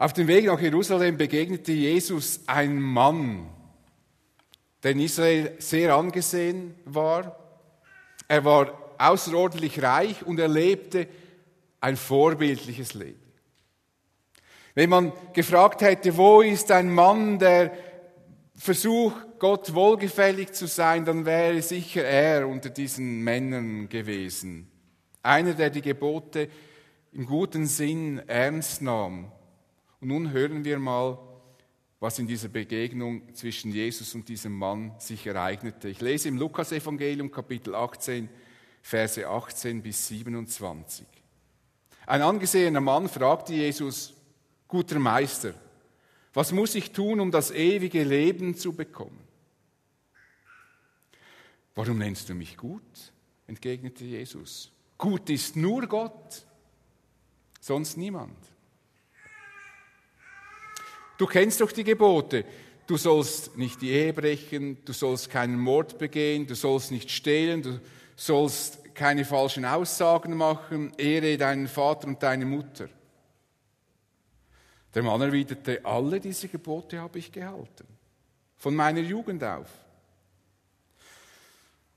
Auf dem Weg nach Jerusalem begegnete Jesus ein Mann, der in Israel sehr angesehen war. Er war außerordentlich reich und er lebte ein vorbildliches Leben. Wenn man gefragt hätte, wo ist ein Mann, der versucht, Gott wohlgefällig zu sein, dann wäre sicher er unter diesen Männern gewesen. Einer, der die Gebote im guten Sinn ernst nahm. Und nun hören wir mal, was in dieser Begegnung zwischen Jesus und diesem Mann sich ereignete. Ich lese im Lukasevangelium Kapitel 18, Verse 18 bis 27. Ein angesehener Mann fragte Jesus, guter Meister, was muss ich tun, um das ewige Leben zu bekommen? Warum nennst du mich gut? entgegnete Jesus. Gut ist nur Gott, sonst niemand. Du kennst doch die Gebote. Du sollst nicht die Ehe brechen, du sollst keinen Mord begehen, du sollst nicht stehlen, du sollst keine falschen Aussagen machen, ehre deinen Vater und deine Mutter. Der Mann erwiderte, alle diese Gebote habe ich gehalten, von meiner Jugend auf.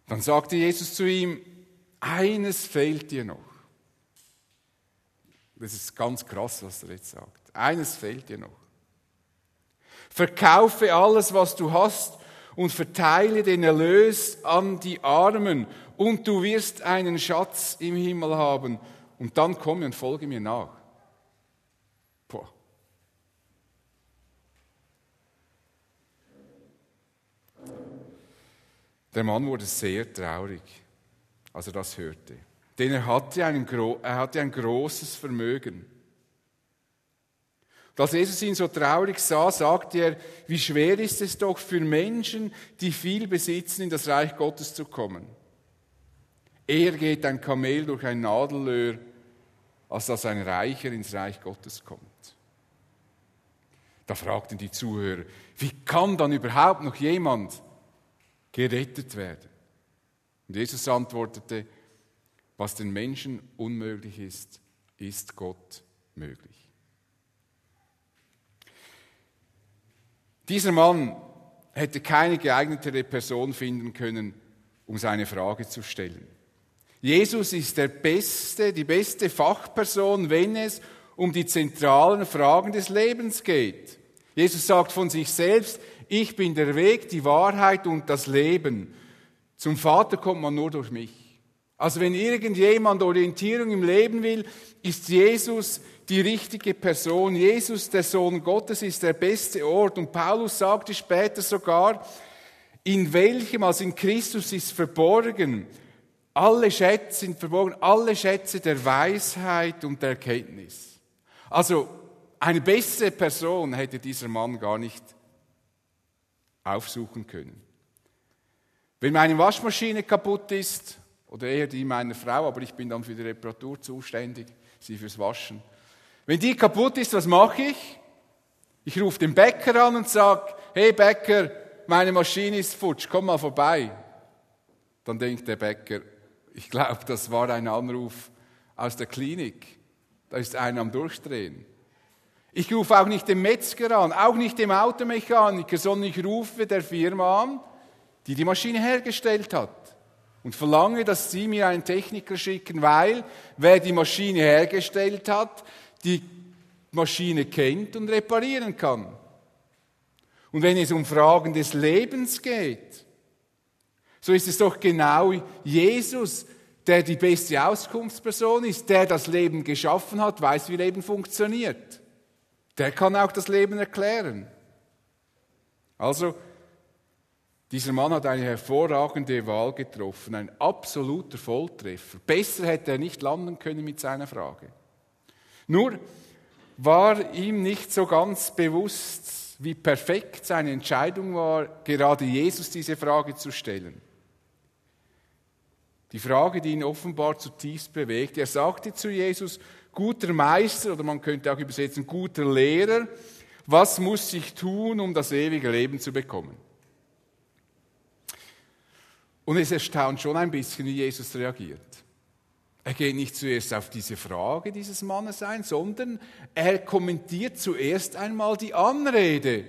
Dann sagte Jesus zu ihm, eines fehlt dir noch. Das ist ganz krass, was er jetzt sagt. Eines fehlt dir noch. Verkaufe alles, was du hast und verteile den Erlös an die Armen und du wirst einen Schatz im Himmel haben und dann komme und folge mir nach. Boah. Der Mann wurde sehr traurig, als er das hörte, denn er hatte, einen, er hatte ein großes Vermögen. Als Jesus ihn so traurig sah, sagte er, wie schwer ist es doch für Menschen, die viel besitzen, in das Reich Gottes zu kommen. Eher geht ein Kamel durch ein Nadelöhr, als dass ein Reicher ins Reich Gottes kommt. Da fragten die Zuhörer, wie kann dann überhaupt noch jemand gerettet werden? Und Jesus antwortete, was den Menschen unmöglich ist, ist Gott möglich. Dieser Mann hätte keine geeignetere Person finden können, um seine Frage zu stellen. Jesus ist der beste, die beste Fachperson, wenn es um die zentralen Fragen des Lebens geht. Jesus sagt von sich selbst, ich bin der Weg, die Wahrheit und das Leben. Zum Vater kommt man nur durch mich. Also wenn irgendjemand Orientierung im Leben will, ist Jesus die richtige Person. Jesus, der Sohn Gottes, ist der beste Ort. Und Paulus sagte später sogar, in welchem, also in Christus ist verborgen, alle Schätze sind verborgen, alle Schätze der Weisheit und der Erkenntnis. Also eine bessere Person hätte dieser Mann gar nicht aufsuchen können. Wenn meine Waschmaschine kaputt ist, oder eher die meiner Frau, aber ich bin dann für die Reparatur zuständig, sie fürs Waschen, wenn die kaputt ist, was mache ich? Ich rufe den Bäcker an und sage, hey Bäcker, meine Maschine ist futsch, komm mal vorbei. Dann denkt der Bäcker, ich glaube, das war ein Anruf aus der Klinik. Da ist einer am Durchdrehen. Ich rufe auch nicht den Metzger an, auch nicht den Automechaniker, sondern ich rufe der Firma an, die die Maschine hergestellt hat und verlange, dass sie mir einen Techniker schicken, weil wer die Maschine hergestellt hat, die Maschine kennt und reparieren kann. Und wenn es um Fragen des Lebens geht, so ist es doch genau Jesus, der die beste Auskunftsperson ist, der das Leben geschaffen hat, weiß, wie Leben funktioniert. Der kann auch das Leben erklären. Also, dieser Mann hat eine hervorragende Wahl getroffen, ein absoluter Volltreffer. Besser hätte er nicht landen können mit seiner Frage. Nur war ihm nicht so ganz bewusst, wie perfekt seine Entscheidung war, gerade Jesus diese Frage zu stellen. Die Frage, die ihn offenbar zutiefst bewegt. Er sagte zu Jesus, guter Meister, oder man könnte auch übersetzen, guter Lehrer, was muss ich tun, um das ewige Leben zu bekommen? Und es erstaunt schon ein bisschen, wie Jesus reagiert. Er geht nicht zuerst auf diese Frage dieses Mannes ein, sondern er kommentiert zuerst einmal die Anrede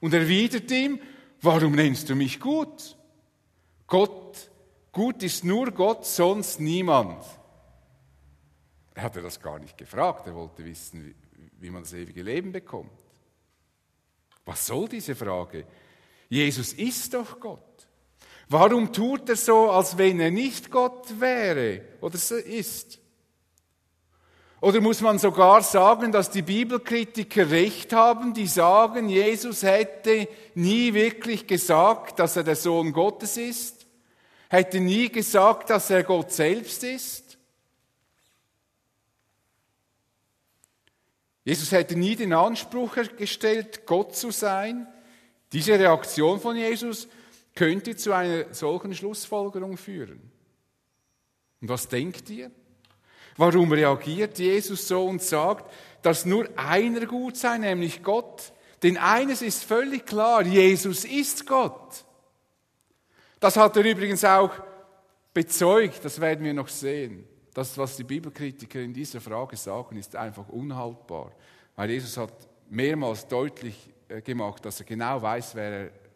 und erwidert ihm, warum nennst du mich gut? Gott, gut ist nur Gott, sonst niemand. Er hatte das gar nicht gefragt, er wollte wissen, wie, man das ewige Leben bekommt. Was soll diese Frage? Jesus ist doch Gott. Warum tut er so, als wenn er nicht Gott wäre oder ist? Oder muss man sogar sagen, dass die Bibelkritiker recht haben, die sagen, Jesus hätte nie wirklich gesagt, dass er der Sohn Gottes ist, hätte nie gesagt, dass er Gott selbst ist? Jesus hätte nie den Anspruch gestellt, Gott zu sein. Diese Reaktion von Jesus könnte zu einer solchen Schlussfolgerung führen. Und was denkt ihr? Warum reagiert Jesus so und sagt, dass nur einer gut sei, nämlich Gott? Denn eines ist völlig klar, Jesus ist Gott. Das hat er übrigens auch bezeugt, das werden wir noch sehen. Das, was die Bibelkritiker in dieser Frage sagen, ist einfach unhaltbar. Weil Jesus hat mehrmals deutlich äh, gemacht, dass er genau weiß, wer er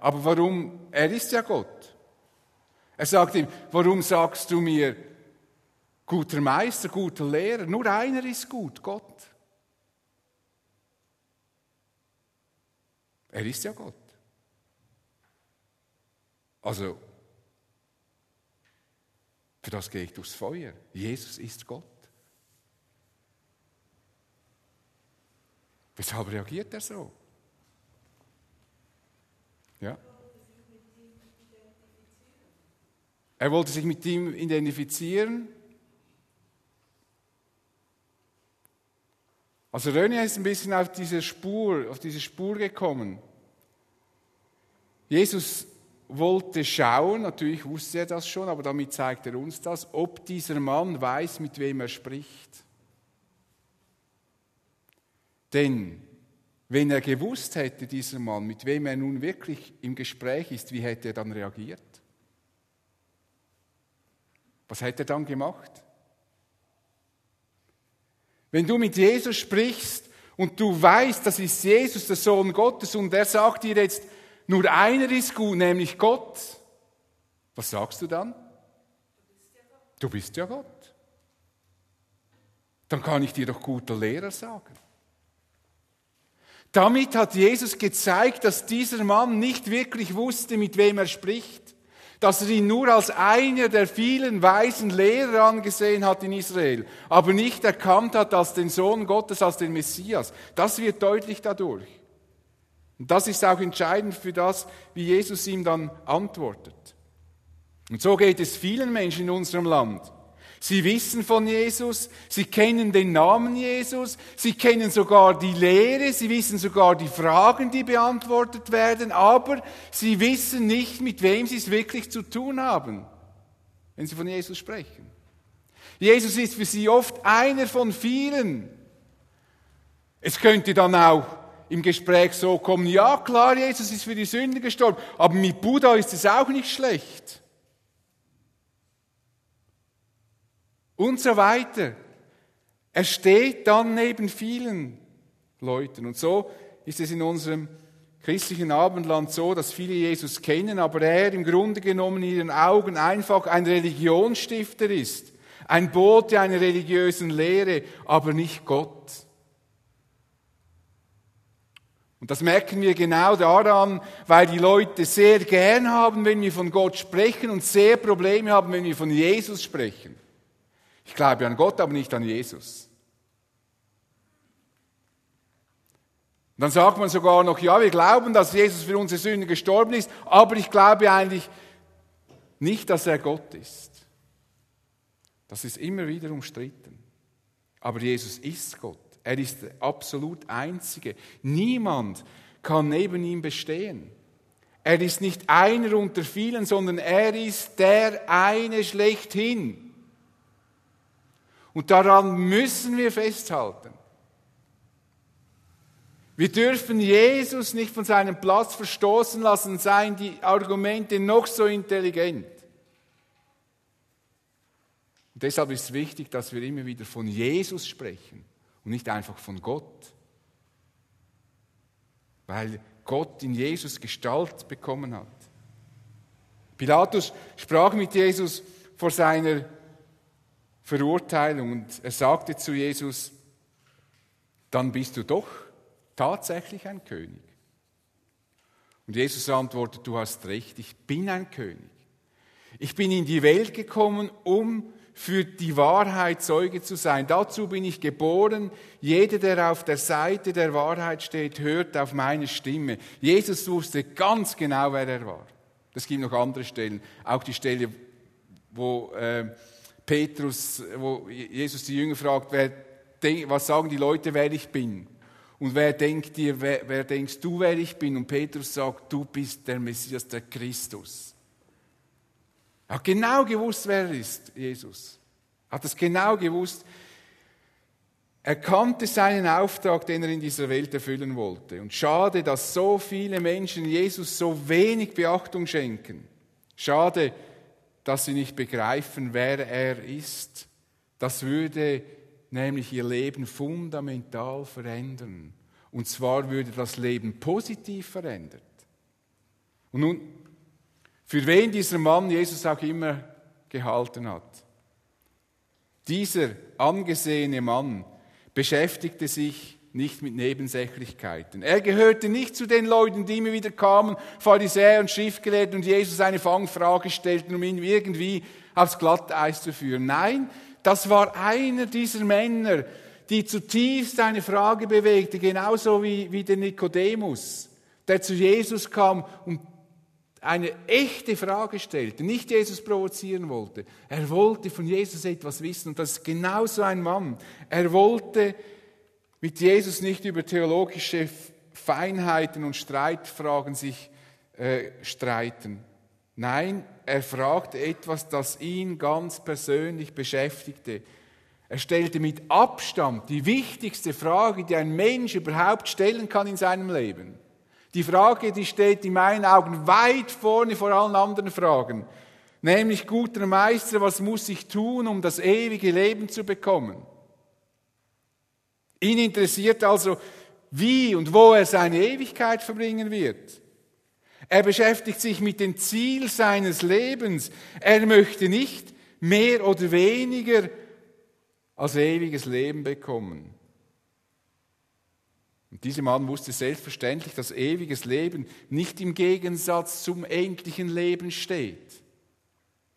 aber warum? Er ist ja Gott. Er sagt ihm, warum sagst du mir, guter Meister, guter Lehrer? Nur einer ist gut, Gott. Er ist ja Gott. Also, für das gehe ich durchs Feuer. Jesus ist Gott. Weshalb reagiert er so? Ja. Er wollte sich mit ihm identifizieren. Also Rönia ist ein bisschen auf diese Spur, auf diese Spur gekommen. Jesus wollte schauen, natürlich wusste er das schon, aber damit zeigt er uns das, ob dieser Mann weiß, mit wem er spricht. Denn wenn er gewusst hätte, dieser Mann, mit wem er nun wirklich im Gespräch ist, wie hätte er dann reagiert? Was hätte er dann gemacht? Wenn du mit Jesus sprichst und du weißt, das ist Jesus, der Sohn Gottes, und er sagt dir jetzt, nur einer ist gut, nämlich Gott, was sagst du dann? Du bist ja Gott. Dann kann ich dir doch guter Lehrer sagen. Damit hat Jesus gezeigt, dass dieser Mann nicht wirklich wusste, mit wem er spricht, dass er ihn nur als einer der vielen weisen Lehrer angesehen hat in Israel, aber nicht erkannt hat als den Sohn Gottes, als den Messias. Das wird deutlich dadurch. Und das ist auch entscheidend für das, wie Jesus ihm dann antwortet. Und so geht es vielen Menschen in unserem Land. Sie wissen von Jesus, sie kennen den Namen Jesus, sie kennen sogar die Lehre, sie wissen sogar die Fragen, die beantwortet werden, aber sie wissen nicht, mit wem sie es wirklich zu tun haben, wenn sie von Jesus sprechen. Jesus ist für sie oft einer von vielen. Es könnte dann auch im Gespräch so kommen, ja klar, Jesus ist für die Sünde gestorben, aber mit Buddha ist es auch nicht schlecht. Und so weiter. Er steht dann neben vielen Leuten. Und so ist es in unserem christlichen Abendland so, dass viele Jesus kennen, aber er im Grunde genommen in ihren Augen einfach ein Religionsstifter ist, ein Bote einer religiösen Lehre, aber nicht Gott. Und das merken wir genau daran, weil die Leute sehr gern haben, wenn wir von Gott sprechen und sehr Probleme haben, wenn wir von Jesus sprechen. Ich glaube an Gott, aber nicht an Jesus. Und dann sagt man sogar noch, ja, wir glauben, dass Jesus für unsere Sünden gestorben ist, aber ich glaube eigentlich nicht, dass er Gott ist. Das ist immer wieder umstritten. Aber Jesus ist Gott. Er ist der absolut Einzige. Niemand kann neben ihm bestehen. Er ist nicht einer unter vielen, sondern er ist der eine schlechthin. Und daran müssen wir festhalten. Wir dürfen Jesus nicht von seinem Platz verstoßen lassen, seien die Argumente noch so intelligent. Und deshalb ist es wichtig, dass wir immer wieder von Jesus sprechen und nicht einfach von Gott. Weil Gott in Jesus Gestalt bekommen hat. Pilatus sprach mit Jesus vor seiner Verurteilung und er sagte zu Jesus, dann bist du doch tatsächlich ein König. Und Jesus antwortet, du hast recht, ich bin ein König. Ich bin in die Welt gekommen, um für die Wahrheit Zeuge zu sein. Dazu bin ich geboren. Jeder, der auf der Seite der Wahrheit steht, hört auf meine Stimme. Jesus wusste ganz genau, wer er war. Es gibt noch andere Stellen. Auch die Stelle, wo äh, Petrus, wo Jesus die Jünger fragt, wer, was sagen die Leute, wer ich bin? Und wer denkt dir, wer, wer denkst du, wer ich bin? Und Petrus sagt, du bist der Messias, der Christus. Er hat genau gewusst, wer er ist, Jesus. Er hat es genau gewusst. Er kannte seinen Auftrag, den er in dieser Welt erfüllen wollte. Und schade, dass so viele Menschen Jesus so wenig Beachtung schenken. Schade, dass sie nicht begreifen, wer er ist. Das würde nämlich ihr Leben fundamental verändern. Und zwar würde das Leben positiv verändert. Und nun für wen dieser Mann Jesus auch immer gehalten hat. Dieser angesehene Mann beschäftigte sich nicht mit Nebensächlichkeiten. Er gehörte nicht zu den Leuten, die immer wieder kamen, Pharisäer und Schriftgelehrten und Jesus eine Fangfrage stellten, um ihn irgendwie aufs Glatteis zu führen. Nein, das war einer dieser Männer, die zutiefst eine Frage bewegte, genauso wie, wie der Nikodemus, der zu Jesus kam und eine echte Frage stellte, nicht Jesus provozieren wollte. Er wollte von Jesus etwas wissen und das ist genauso ein Mann. Er wollte mit Jesus nicht über theologische Feinheiten und Streitfragen sich äh, streiten. Nein, er fragte etwas, das ihn ganz persönlich beschäftigte. Er stellte mit Abstand die wichtigste Frage, die ein Mensch überhaupt stellen kann in seinem Leben. Die Frage, die steht in meinen Augen weit vorne vor allen anderen Fragen. Nämlich, guter Meister, was muss ich tun, um das ewige Leben zu bekommen? Ihn interessiert also, wie und wo er seine Ewigkeit verbringen wird. Er beschäftigt sich mit dem Ziel seines Lebens. Er möchte nicht mehr oder weniger als ewiges Leben bekommen. Und dieser Mann wusste selbstverständlich, dass ewiges Leben nicht im Gegensatz zum endlichen Leben steht.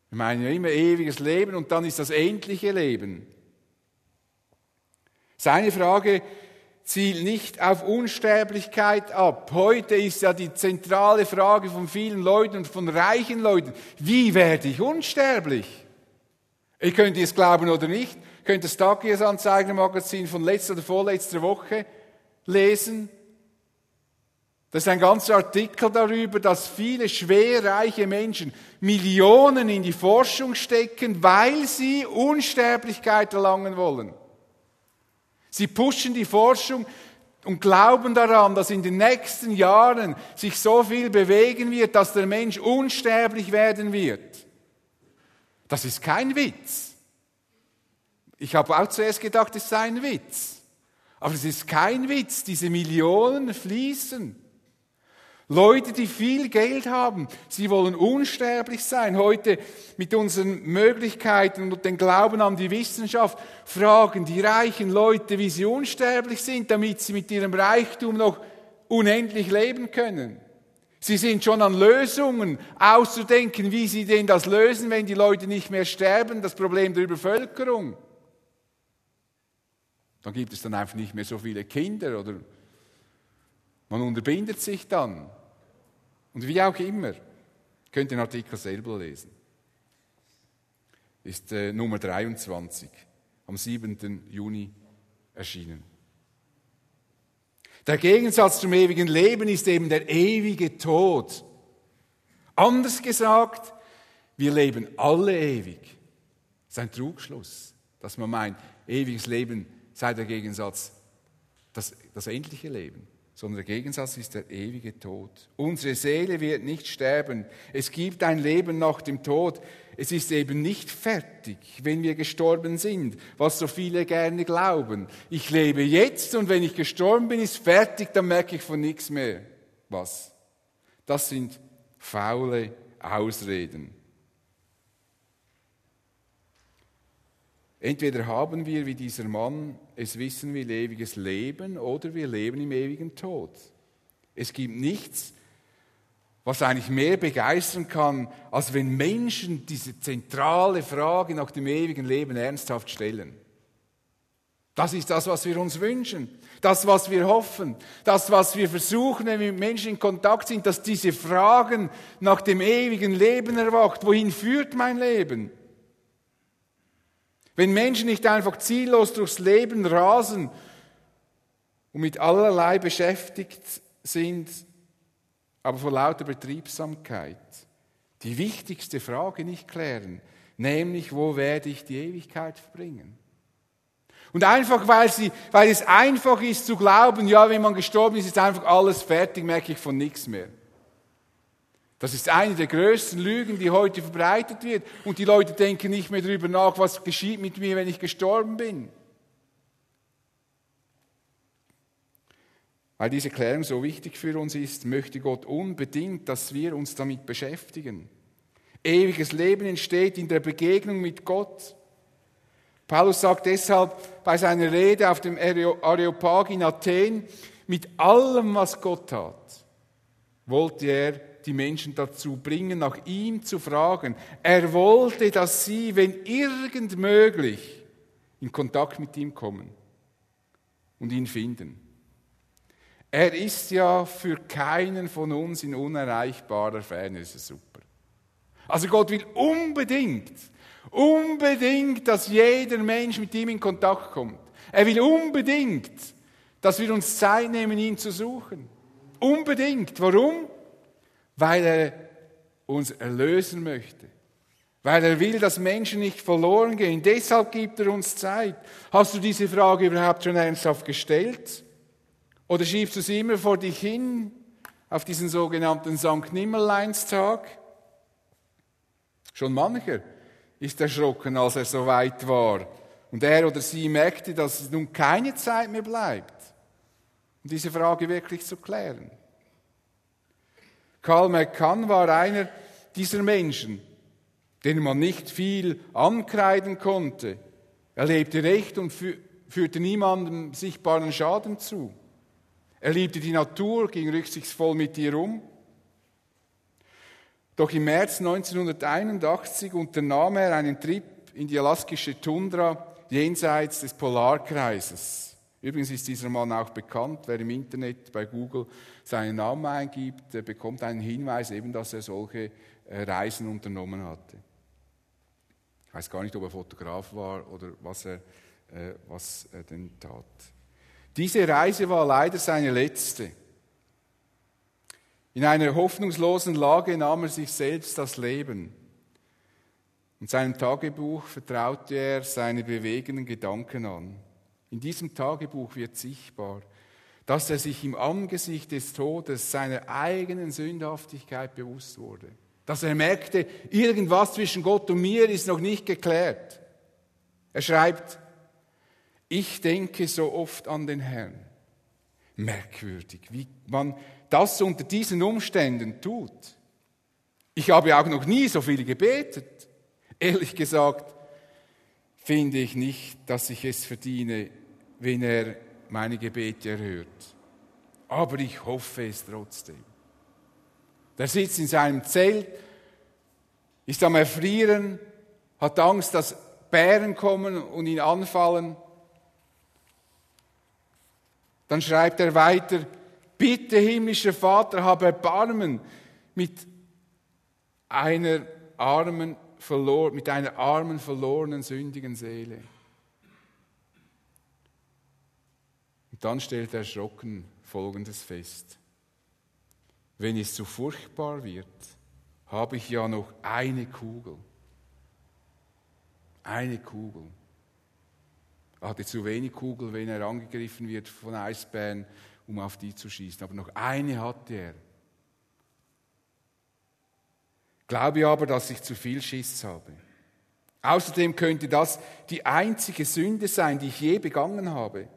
Wir meinen ja immer ewiges Leben und dann ist das endliche Leben. Seine Frage zielt nicht auf Unsterblichkeit ab. Heute ist ja die zentrale Frage von vielen Leuten und von reichen Leuten, wie werde ich unsterblich? Ihr könnt es glauben oder nicht, ihr könnt das Tagesanzeigermagazin von letzter oder vorletzter Woche lesen. Das ist ein ganzer Artikel darüber, dass viele schwerreiche Menschen Millionen in die Forschung stecken, weil sie Unsterblichkeit erlangen wollen. Sie pushen die Forschung und glauben daran, dass in den nächsten Jahren sich so viel bewegen wird, dass der Mensch unsterblich werden wird. Das ist kein Witz. Ich habe auch zuerst gedacht, es sei ein Witz. Aber es ist kein Witz, diese Millionen fließen. Leute, die viel Geld haben, sie wollen unsterblich sein. Heute mit unseren Möglichkeiten und dem Glauben an die Wissenschaft fragen die reichen Leute, wie sie unsterblich sind, damit sie mit ihrem Reichtum noch unendlich leben können. Sie sind schon an Lösungen auszudenken, wie sie denn das lösen, wenn die Leute nicht mehr sterben, das Problem der Übervölkerung. Dann gibt es dann einfach nicht mehr so viele Kinder oder man unterbindet sich dann. Und wie auch immer, könnt den Artikel selber lesen. ist äh, Nummer 23, am 7. Juni erschienen. Der Gegensatz zum ewigen Leben ist eben der ewige Tod. Anders gesagt, wir leben alle ewig. Das ist ein Trugschluss, dass man meint, ewiges Leben sei der Gegensatz, das, das endliche Leben sondern der Gegensatz ist der ewige Tod. Unsere Seele wird nicht sterben. Es gibt ein Leben nach dem Tod. Es ist eben nicht fertig, wenn wir gestorben sind, was so viele gerne glauben. Ich lebe jetzt und wenn ich gestorben bin, ist fertig, dann merke ich von nichts mehr. Was? Das sind faule Ausreden. Entweder haben wir wie dieser Mann es wissen will ewiges Leben oder wir leben im ewigen Tod. Es gibt nichts, was eigentlich mehr begeistern kann, als wenn Menschen diese zentrale Frage nach dem ewigen Leben ernsthaft stellen. Das ist das, was wir uns wünschen, das, was wir hoffen, das, was wir versuchen, wenn wir mit Menschen in Kontakt sind, dass diese Fragen nach dem ewigen Leben erwacht. Wohin führt mein Leben? Wenn Menschen nicht einfach ziellos durchs Leben rasen und mit allerlei beschäftigt sind, aber vor lauter Betriebsamkeit die wichtigste Frage nicht klären, nämlich wo werde ich die Ewigkeit verbringen? Und einfach, weil, sie, weil es einfach ist zu glauben, ja, wenn man gestorben ist, ist einfach alles fertig, merke ich von nichts mehr. Das ist eine der größten Lügen, die heute verbreitet wird. Und die Leute denken nicht mehr darüber nach, was geschieht mit mir, wenn ich gestorben bin. Weil diese Klärung so wichtig für uns ist, möchte Gott unbedingt, dass wir uns damit beschäftigen. Ewiges Leben entsteht in der Begegnung mit Gott. Paulus sagt deshalb bei seiner Rede auf dem Areopag in Athen, mit allem, was Gott hat, wollte er die Menschen dazu bringen, nach ihm zu fragen. Er wollte, dass sie, wenn irgend möglich, in Kontakt mit ihm kommen und ihn finden. Er ist ja für keinen von uns in unerreichbarer Ferne. Das ist super. Also Gott will unbedingt, unbedingt, dass jeder Mensch mit ihm in Kontakt kommt. Er will unbedingt, dass wir uns Zeit nehmen, ihn zu suchen. Unbedingt. Warum? Weil er uns erlösen möchte, weil er will, dass Menschen nicht verloren gehen. Deshalb gibt er uns Zeit. Hast du diese Frage überhaupt schon ernsthaft gestellt? Oder schiebst du sie immer vor dich hin auf diesen sogenannten St. Nimmerleinstag? Schon mancher ist erschrocken, als er so weit war und er oder sie merkte, dass es nun keine Zeit mehr bleibt, um diese Frage wirklich zu klären. Karl McCann war einer dieser Menschen, denen man nicht viel ankreiden konnte. Er lebte recht und führte niemandem sichtbaren Schaden zu. Er liebte die Natur, ging rücksichtsvoll mit ihr um. Doch im März 1981 unternahm er einen Trip in die alaskische Tundra jenseits des Polarkreises. Übrigens ist dieser Mann auch bekannt. Wer im Internet bei Google seinen Namen eingibt, bekommt einen Hinweis, eben, dass er solche äh, Reisen unternommen hatte. Ich weiß gar nicht, ob er Fotograf war oder was er, äh, was er denn tat. Diese Reise war leider seine letzte. In einer hoffnungslosen Lage nahm er sich selbst das Leben. In seinem Tagebuch vertraute er seine bewegenden Gedanken an. In diesem Tagebuch wird sichtbar, dass er sich im Angesicht des Todes seiner eigenen Sündhaftigkeit bewusst wurde. Dass er merkte, irgendwas zwischen Gott und mir ist noch nicht geklärt. Er schreibt, ich denke so oft an den Herrn. Merkwürdig, wie man das unter diesen Umständen tut. Ich habe auch noch nie so viel gebetet. Ehrlich gesagt finde ich nicht, dass ich es verdiene, wenn er meine Gebete erhört. Aber ich hoffe es trotzdem. Der sitzt in seinem Zelt, ist am Erfrieren, hat Angst, dass Bären kommen und ihn anfallen. Dann schreibt er weiter, bitte himmlischer Vater, habe Erbarmen mit einer armen mit einer armen, verlorenen, sündigen Seele. Dann stellt er erschrocken Folgendes fest. Wenn es zu furchtbar wird, habe ich ja noch eine Kugel. Eine Kugel. Er hatte zu wenig Kugel, wenn er angegriffen wird von Eisbären, um auf die zu schießen. Aber noch eine hatte er. Glaube aber, dass ich zu viel Schiss habe. Außerdem könnte das die einzige Sünde sein, die ich je begangen habe.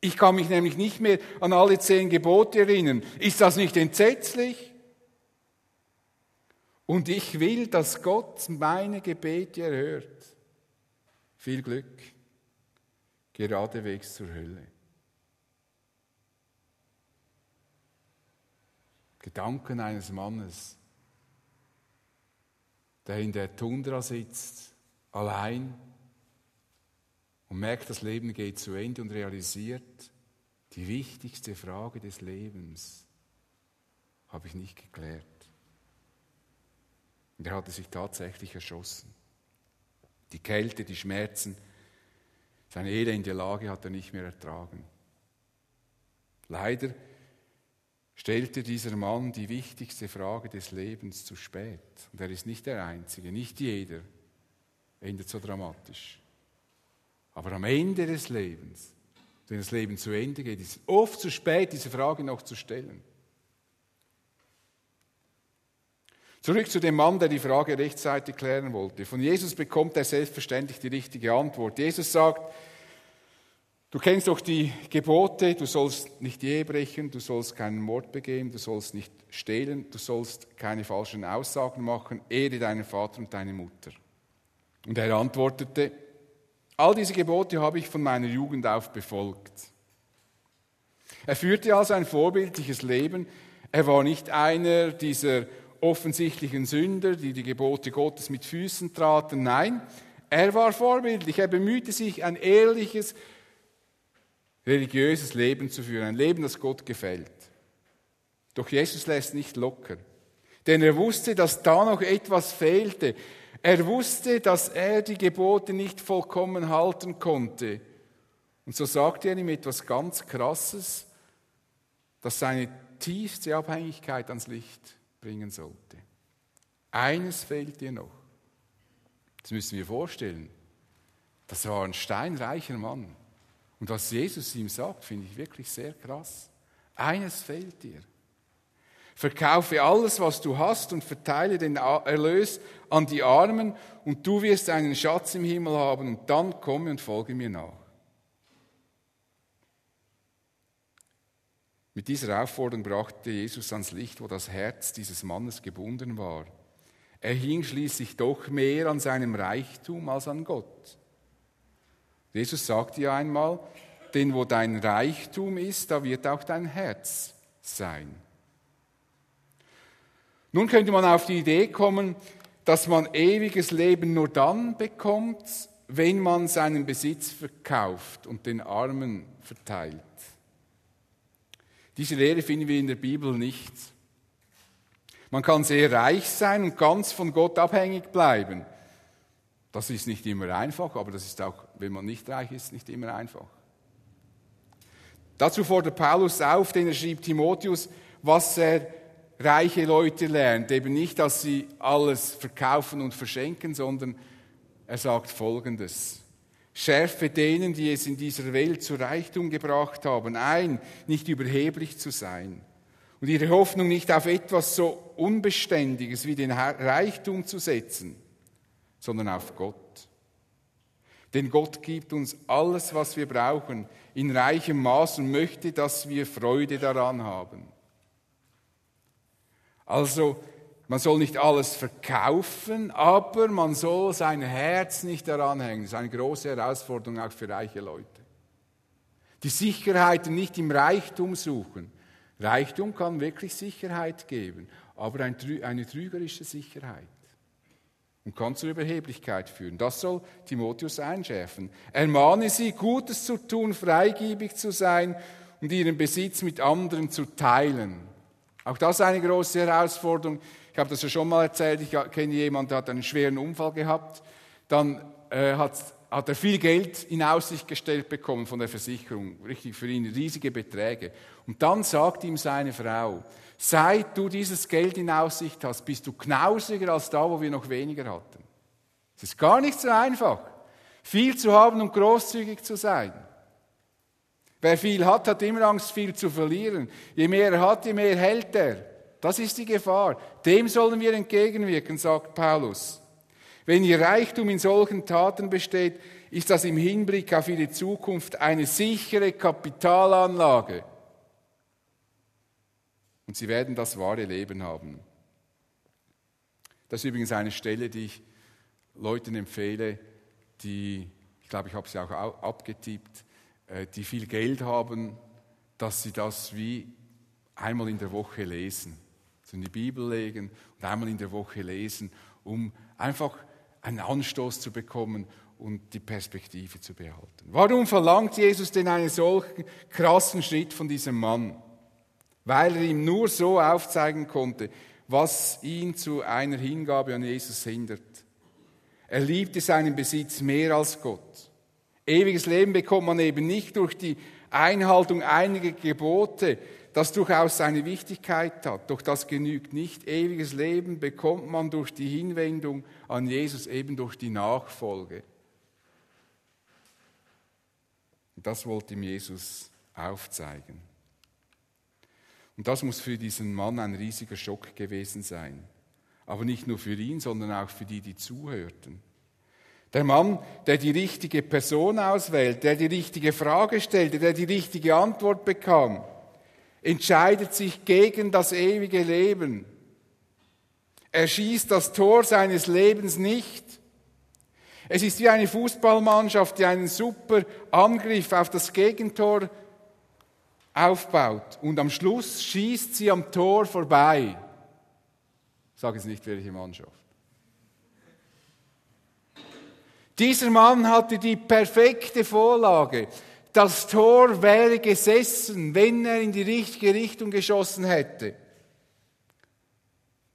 Ich kann mich nämlich nicht mehr an alle zehn Gebote erinnern. Ist das nicht entsetzlich? Und ich will, dass Gott meine Gebete erhört. Viel Glück geradewegs zur Hölle. Gedanken eines Mannes, der in der Tundra sitzt, allein und merkt, das Leben geht zu Ende und realisiert, die wichtigste Frage des Lebens habe ich nicht geklärt. Und er hatte sich tatsächlich erschossen. Die Kälte, die Schmerzen, seine elende Lage hat er nicht mehr ertragen. Leider stellte dieser Mann die wichtigste Frage des Lebens zu spät. Und er ist nicht der Einzige, nicht jeder endet so dramatisch. Aber am Ende des Lebens, wenn das Leben zu Ende geht, ist es oft zu spät, diese Frage noch zu stellen. Zurück zu dem Mann, der die Frage rechtzeitig klären wollte. Von Jesus bekommt er selbstverständlich die richtige Antwort. Jesus sagt, du kennst doch die Gebote, du sollst nicht Ehe brechen, du sollst keinen Mord begehen, du sollst nicht stehlen, du sollst keine falschen Aussagen machen, ehre deinen Vater und deine Mutter. Und er antwortete, all diese Gebote habe ich von meiner Jugend auf befolgt. Er führte also ein vorbildliches Leben. Er war nicht einer dieser offensichtlichen Sünder, die die Gebote Gottes mit Füßen traten. Nein, er war vorbildlich. Er bemühte sich, ein ehrliches, religiöses Leben zu führen, ein Leben, das Gott gefällt. Doch Jesus lässt nicht locker, denn er wusste, dass da noch etwas fehlte. Er wusste, dass er die Gebote nicht vollkommen halten konnte. Und so sagte er ihm etwas ganz Krasses, das seine tiefste Abhängigkeit ans Licht bringen sollte. Eines fehlt dir noch. Das müssen wir vorstellen. Das war ein steinreicher Mann. Und was Jesus ihm sagt, finde ich wirklich sehr krass. Eines fehlt dir. Verkaufe alles, was du hast und verteile den Erlös an die Armen und du wirst einen Schatz im Himmel haben und dann komme und folge mir nach. Mit dieser Aufforderung brachte Jesus ans Licht, wo das Herz dieses Mannes gebunden war. Er hing schließlich doch mehr an seinem Reichtum als an Gott. Jesus sagte ja einmal, denn wo dein Reichtum ist, da wird auch dein Herz sein. Nun könnte man auf die Idee kommen, dass man ewiges Leben nur dann bekommt, wenn man seinen Besitz verkauft und den Armen verteilt. Diese Lehre finden wir in der Bibel nicht. Man kann sehr reich sein und ganz von Gott abhängig bleiben. Das ist nicht immer einfach, aber das ist auch, wenn man nicht reich ist, nicht immer einfach. Dazu fordert Paulus auf, denn er schrieb Timotheus, was er reiche Leute lernt. Eben nicht, dass sie alles verkaufen und verschenken, sondern er sagt Folgendes. Schärfe denen, die es in dieser Welt zu Reichtum gebracht haben, ein, nicht überheblich zu sein und ihre Hoffnung nicht auf etwas so Unbeständiges wie den Reichtum zu setzen, sondern auf Gott. Denn Gott gibt uns alles, was wir brauchen, in reichem Maß und möchte, dass wir Freude daran haben. Also man soll nicht alles verkaufen, aber man soll sein Herz nicht daran hängen. Das ist eine große Herausforderung auch für reiche Leute. Die Sicherheit nicht im Reichtum suchen. Reichtum kann wirklich Sicherheit geben, aber eine trügerische Sicherheit. Und kann zur Überheblichkeit führen. Das soll Timotheus einschärfen. Ermahne sie, Gutes zu tun, freigebig zu sein und ihren Besitz mit anderen zu teilen. Auch das ist eine große Herausforderung. Ich habe das ja schon mal erzählt. Ich kenne jemanden, der hat einen schweren Unfall gehabt. Dann äh, hat, hat er viel Geld in Aussicht gestellt bekommen von der Versicherung. Richtig für ihn riesige Beträge. Und dann sagt ihm seine Frau, seit du dieses Geld in Aussicht hast, bist du knausiger als da, wo wir noch weniger hatten. Es ist gar nicht so einfach, viel zu haben und großzügig zu sein. Wer viel hat, hat immer Angst, viel zu verlieren. Je mehr er hat, je mehr hält er. Das ist die Gefahr. Dem sollen wir entgegenwirken, sagt Paulus. Wenn ihr Reichtum in solchen Taten besteht, ist das im Hinblick auf ihre Zukunft eine sichere Kapitalanlage. Und sie werden das wahre Leben haben. Das ist übrigens eine Stelle, die ich Leuten empfehle, die, ich glaube, ich habe sie auch abgetippt, die viel Geld haben, dass sie das wie einmal in der Woche lesen. So in die Bibel legen und einmal in der Woche lesen, um einfach einen Anstoß zu bekommen und die Perspektive zu behalten. Warum verlangt Jesus denn einen solchen krassen Schritt von diesem Mann? Weil er ihm nur so aufzeigen konnte, was ihn zu einer Hingabe an Jesus hindert. Er liebte seinen Besitz mehr als Gott. Ewiges Leben bekommt man eben nicht durch die Einhaltung einiger Gebote, das durchaus seine Wichtigkeit hat. Doch das genügt nicht. Ewiges Leben bekommt man durch die Hinwendung an Jesus, eben durch die Nachfolge. Das wollte ihm Jesus aufzeigen. Und das muss für diesen Mann ein riesiger Schock gewesen sein. Aber nicht nur für ihn, sondern auch für die, die zuhörten. Der Mann, der die richtige Person auswählt, der die richtige Frage stellte, der die richtige Antwort bekam, entscheidet sich gegen das ewige Leben. Er schießt das Tor seines Lebens nicht. Es ist wie eine Fußballmannschaft, die einen super Angriff auf das Gegentor aufbaut und am Schluss schießt sie am Tor vorbei. Ich sage jetzt nicht, welche Mannschaft. Dieser Mann hatte die perfekte Vorlage. Das Tor wäre gesessen, wenn er in die richtige Richtung geschossen hätte.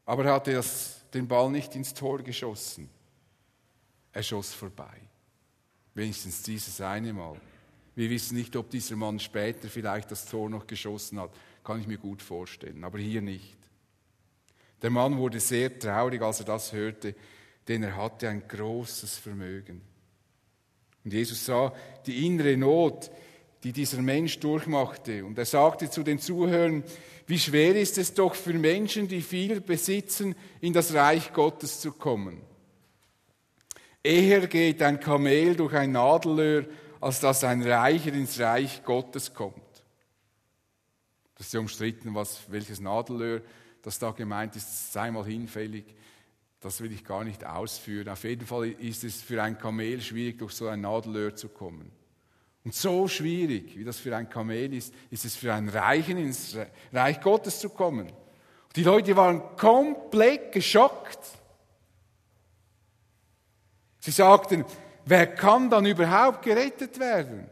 Aber er hatte das, den Ball nicht ins Tor geschossen. Er schoss vorbei. Wenigstens dieses eine Mal. Wir wissen nicht, ob dieser Mann später vielleicht das Tor noch geschossen hat. Kann ich mir gut vorstellen, aber hier nicht. Der Mann wurde sehr traurig, als er das hörte denn er hatte ein großes Vermögen. Und Jesus sah die innere Not, die dieser Mensch durchmachte. Und er sagte zu den Zuhörern, wie schwer ist es doch für Menschen, die viel besitzen, in das Reich Gottes zu kommen. Eher geht ein Kamel durch ein Nadelöhr, als dass ein Reicher ins Reich Gottes kommt. Das ist ja umstritten, was, welches Nadelöhr das da gemeint ist, sei mal hinfällig. Das will ich gar nicht ausführen. Auf jeden Fall ist es für ein Kamel schwierig, durch so ein Nadelöhr zu kommen. Und so schwierig, wie das für ein Kamel ist, ist es für einen Reichen ins Reich Gottes zu kommen. Die Leute waren komplett geschockt. Sie sagten, wer kann dann überhaupt gerettet werden?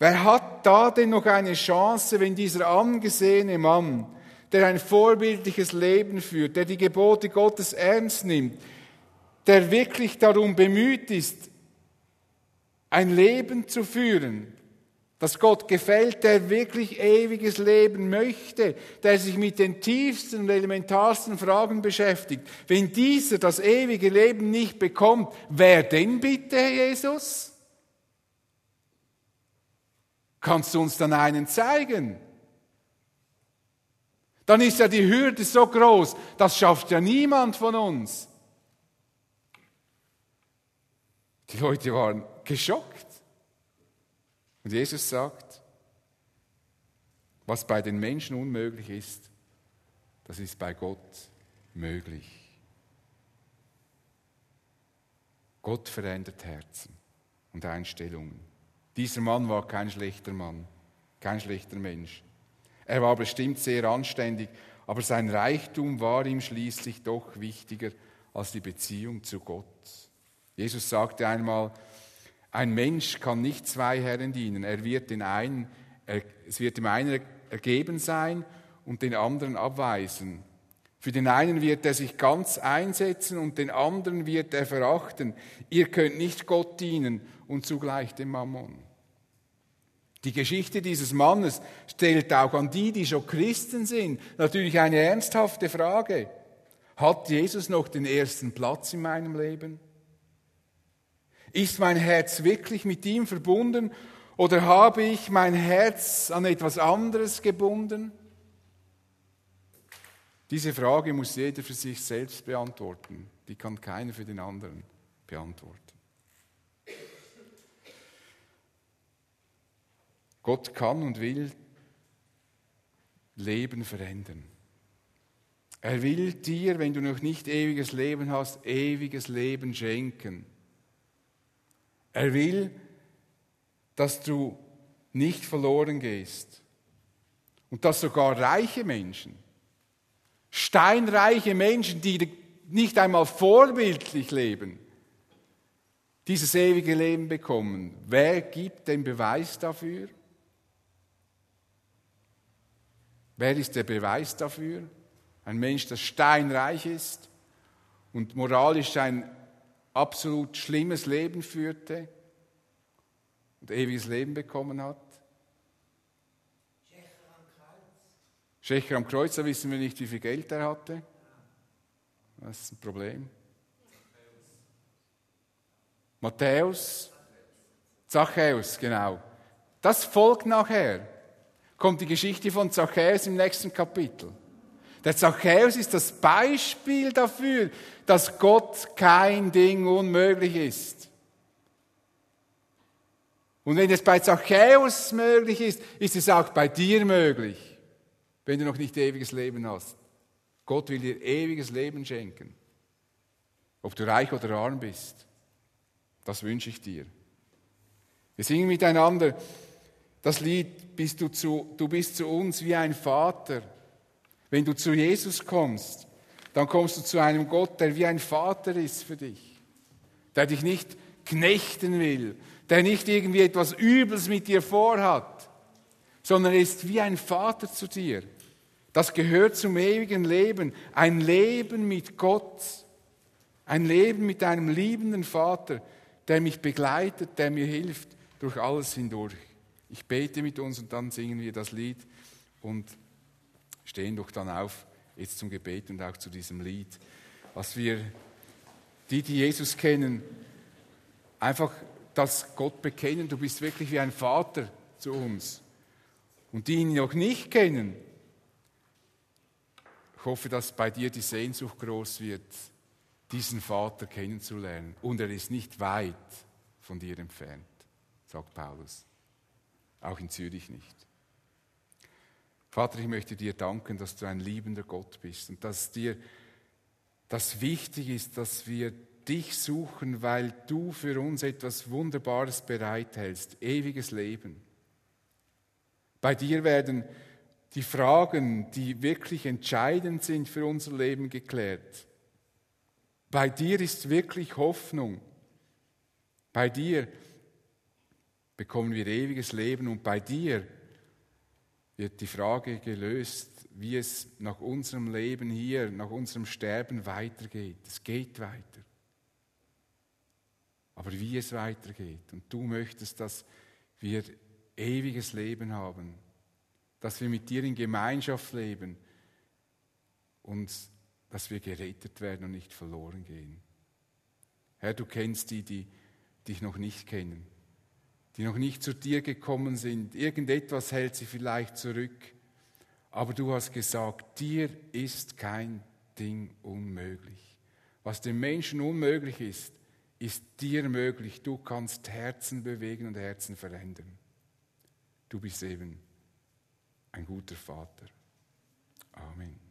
Wer hat da denn noch eine Chance, wenn dieser angesehene Mann der ein vorbildliches Leben führt, der die Gebote Gottes ernst nimmt, der wirklich darum bemüht ist, ein Leben zu führen, das Gott gefällt, der wirklich ewiges Leben möchte, der sich mit den tiefsten und elementarsten Fragen beschäftigt. Wenn dieser das ewige Leben nicht bekommt, wer denn bitte, Herr Jesus? Kannst du uns dann einen zeigen? Dann ist ja die Hürde so groß, das schafft ja niemand von uns. Die Leute waren geschockt. Und Jesus sagt, was bei den Menschen unmöglich ist, das ist bei Gott möglich. Gott verändert Herzen und Einstellungen. Dieser Mann war kein schlechter Mann, kein schlechter Mensch. Er war bestimmt sehr anständig, aber sein Reichtum war ihm schließlich doch wichtiger als die Beziehung zu Gott. Jesus sagte einmal, ein Mensch kann nicht zwei Herren dienen. Er wird den einen es wird dem einen ergeben sein und den anderen abweisen. Für den einen wird er sich ganz einsetzen und den anderen wird er verachten. Ihr könnt nicht Gott dienen und zugleich dem Mammon. Die Geschichte dieses Mannes stellt auch an die, die schon Christen sind, natürlich eine ernsthafte Frage. Hat Jesus noch den ersten Platz in meinem Leben? Ist mein Herz wirklich mit ihm verbunden oder habe ich mein Herz an etwas anderes gebunden? Diese Frage muss jeder für sich selbst beantworten. Die kann keiner für den anderen beantworten. Gott kann und will Leben verändern. Er will dir, wenn du noch nicht ewiges Leben hast, ewiges Leben schenken. Er will, dass du nicht verloren gehst und dass sogar reiche Menschen, steinreiche Menschen, die nicht einmal vorbildlich leben, dieses ewige Leben bekommen. Wer gibt den Beweis dafür? Wer ist der Beweis dafür? Ein Mensch, der steinreich ist und moralisch ein absolut schlimmes Leben führte und ewiges Leben bekommen hat. Schächer am Kreuz, da wissen wir nicht, wie viel Geld er hatte. Das ist ein Problem. Matthäus, Zachäus, genau. Das folgt nachher. Kommt die Geschichte von Zachäus im nächsten Kapitel. Der Zachäus ist das Beispiel dafür, dass Gott kein Ding unmöglich ist. Und wenn es bei Zachäus möglich ist, ist es auch bei dir möglich, wenn du noch nicht ewiges Leben hast. Gott will dir ewiges Leben schenken. Ob du reich oder arm bist, das wünsche ich dir. Wir singen miteinander das Lied, bist du, zu, du bist zu uns wie ein Vater. Wenn du zu Jesus kommst, dann kommst du zu einem Gott, der wie ein Vater ist für dich, der dich nicht knechten will, der nicht irgendwie etwas Übles mit dir vorhat, sondern er ist wie ein Vater zu dir. Das gehört zum ewigen Leben, ein Leben mit Gott, ein Leben mit einem liebenden Vater, der mich begleitet, der mir hilft durch alles hindurch. Ich bete mit uns und dann singen wir das Lied und stehen doch dann auf jetzt zum Gebet und auch zu diesem Lied. Was wir, die, die Jesus kennen, einfach das Gott bekennen, du bist wirklich wie ein Vater zu uns. Und die ihn noch nicht kennen, ich hoffe, dass bei dir die Sehnsucht groß wird, diesen Vater kennenzulernen. Und er ist nicht weit von dir entfernt, sagt Paulus. Auch in Zürich nicht. Vater, ich möchte dir danken, dass du ein liebender Gott bist und dass dir das wichtig ist, dass wir dich suchen, weil du für uns etwas Wunderbares bereithältst, ewiges Leben. Bei dir werden die Fragen, die wirklich entscheidend sind für unser Leben, geklärt. Bei dir ist wirklich Hoffnung. Bei dir bekommen wir ewiges Leben und bei dir wird die Frage gelöst, wie es nach unserem Leben hier, nach unserem Sterben weitergeht. Es geht weiter. Aber wie es weitergeht. Und du möchtest, dass wir ewiges Leben haben, dass wir mit dir in Gemeinschaft leben und dass wir gerettet werden und nicht verloren gehen. Herr, du kennst die, die dich noch nicht kennen die noch nicht zu dir gekommen sind. Irgendetwas hält sie vielleicht zurück. Aber du hast gesagt, dir ist kein Ding unmöglich. Was dem Menschen unmöglich ist, ist dir möglich. Du kannst Herzen bewegen und Herzen verändern. Du bist eben ein guter Vater. Amen.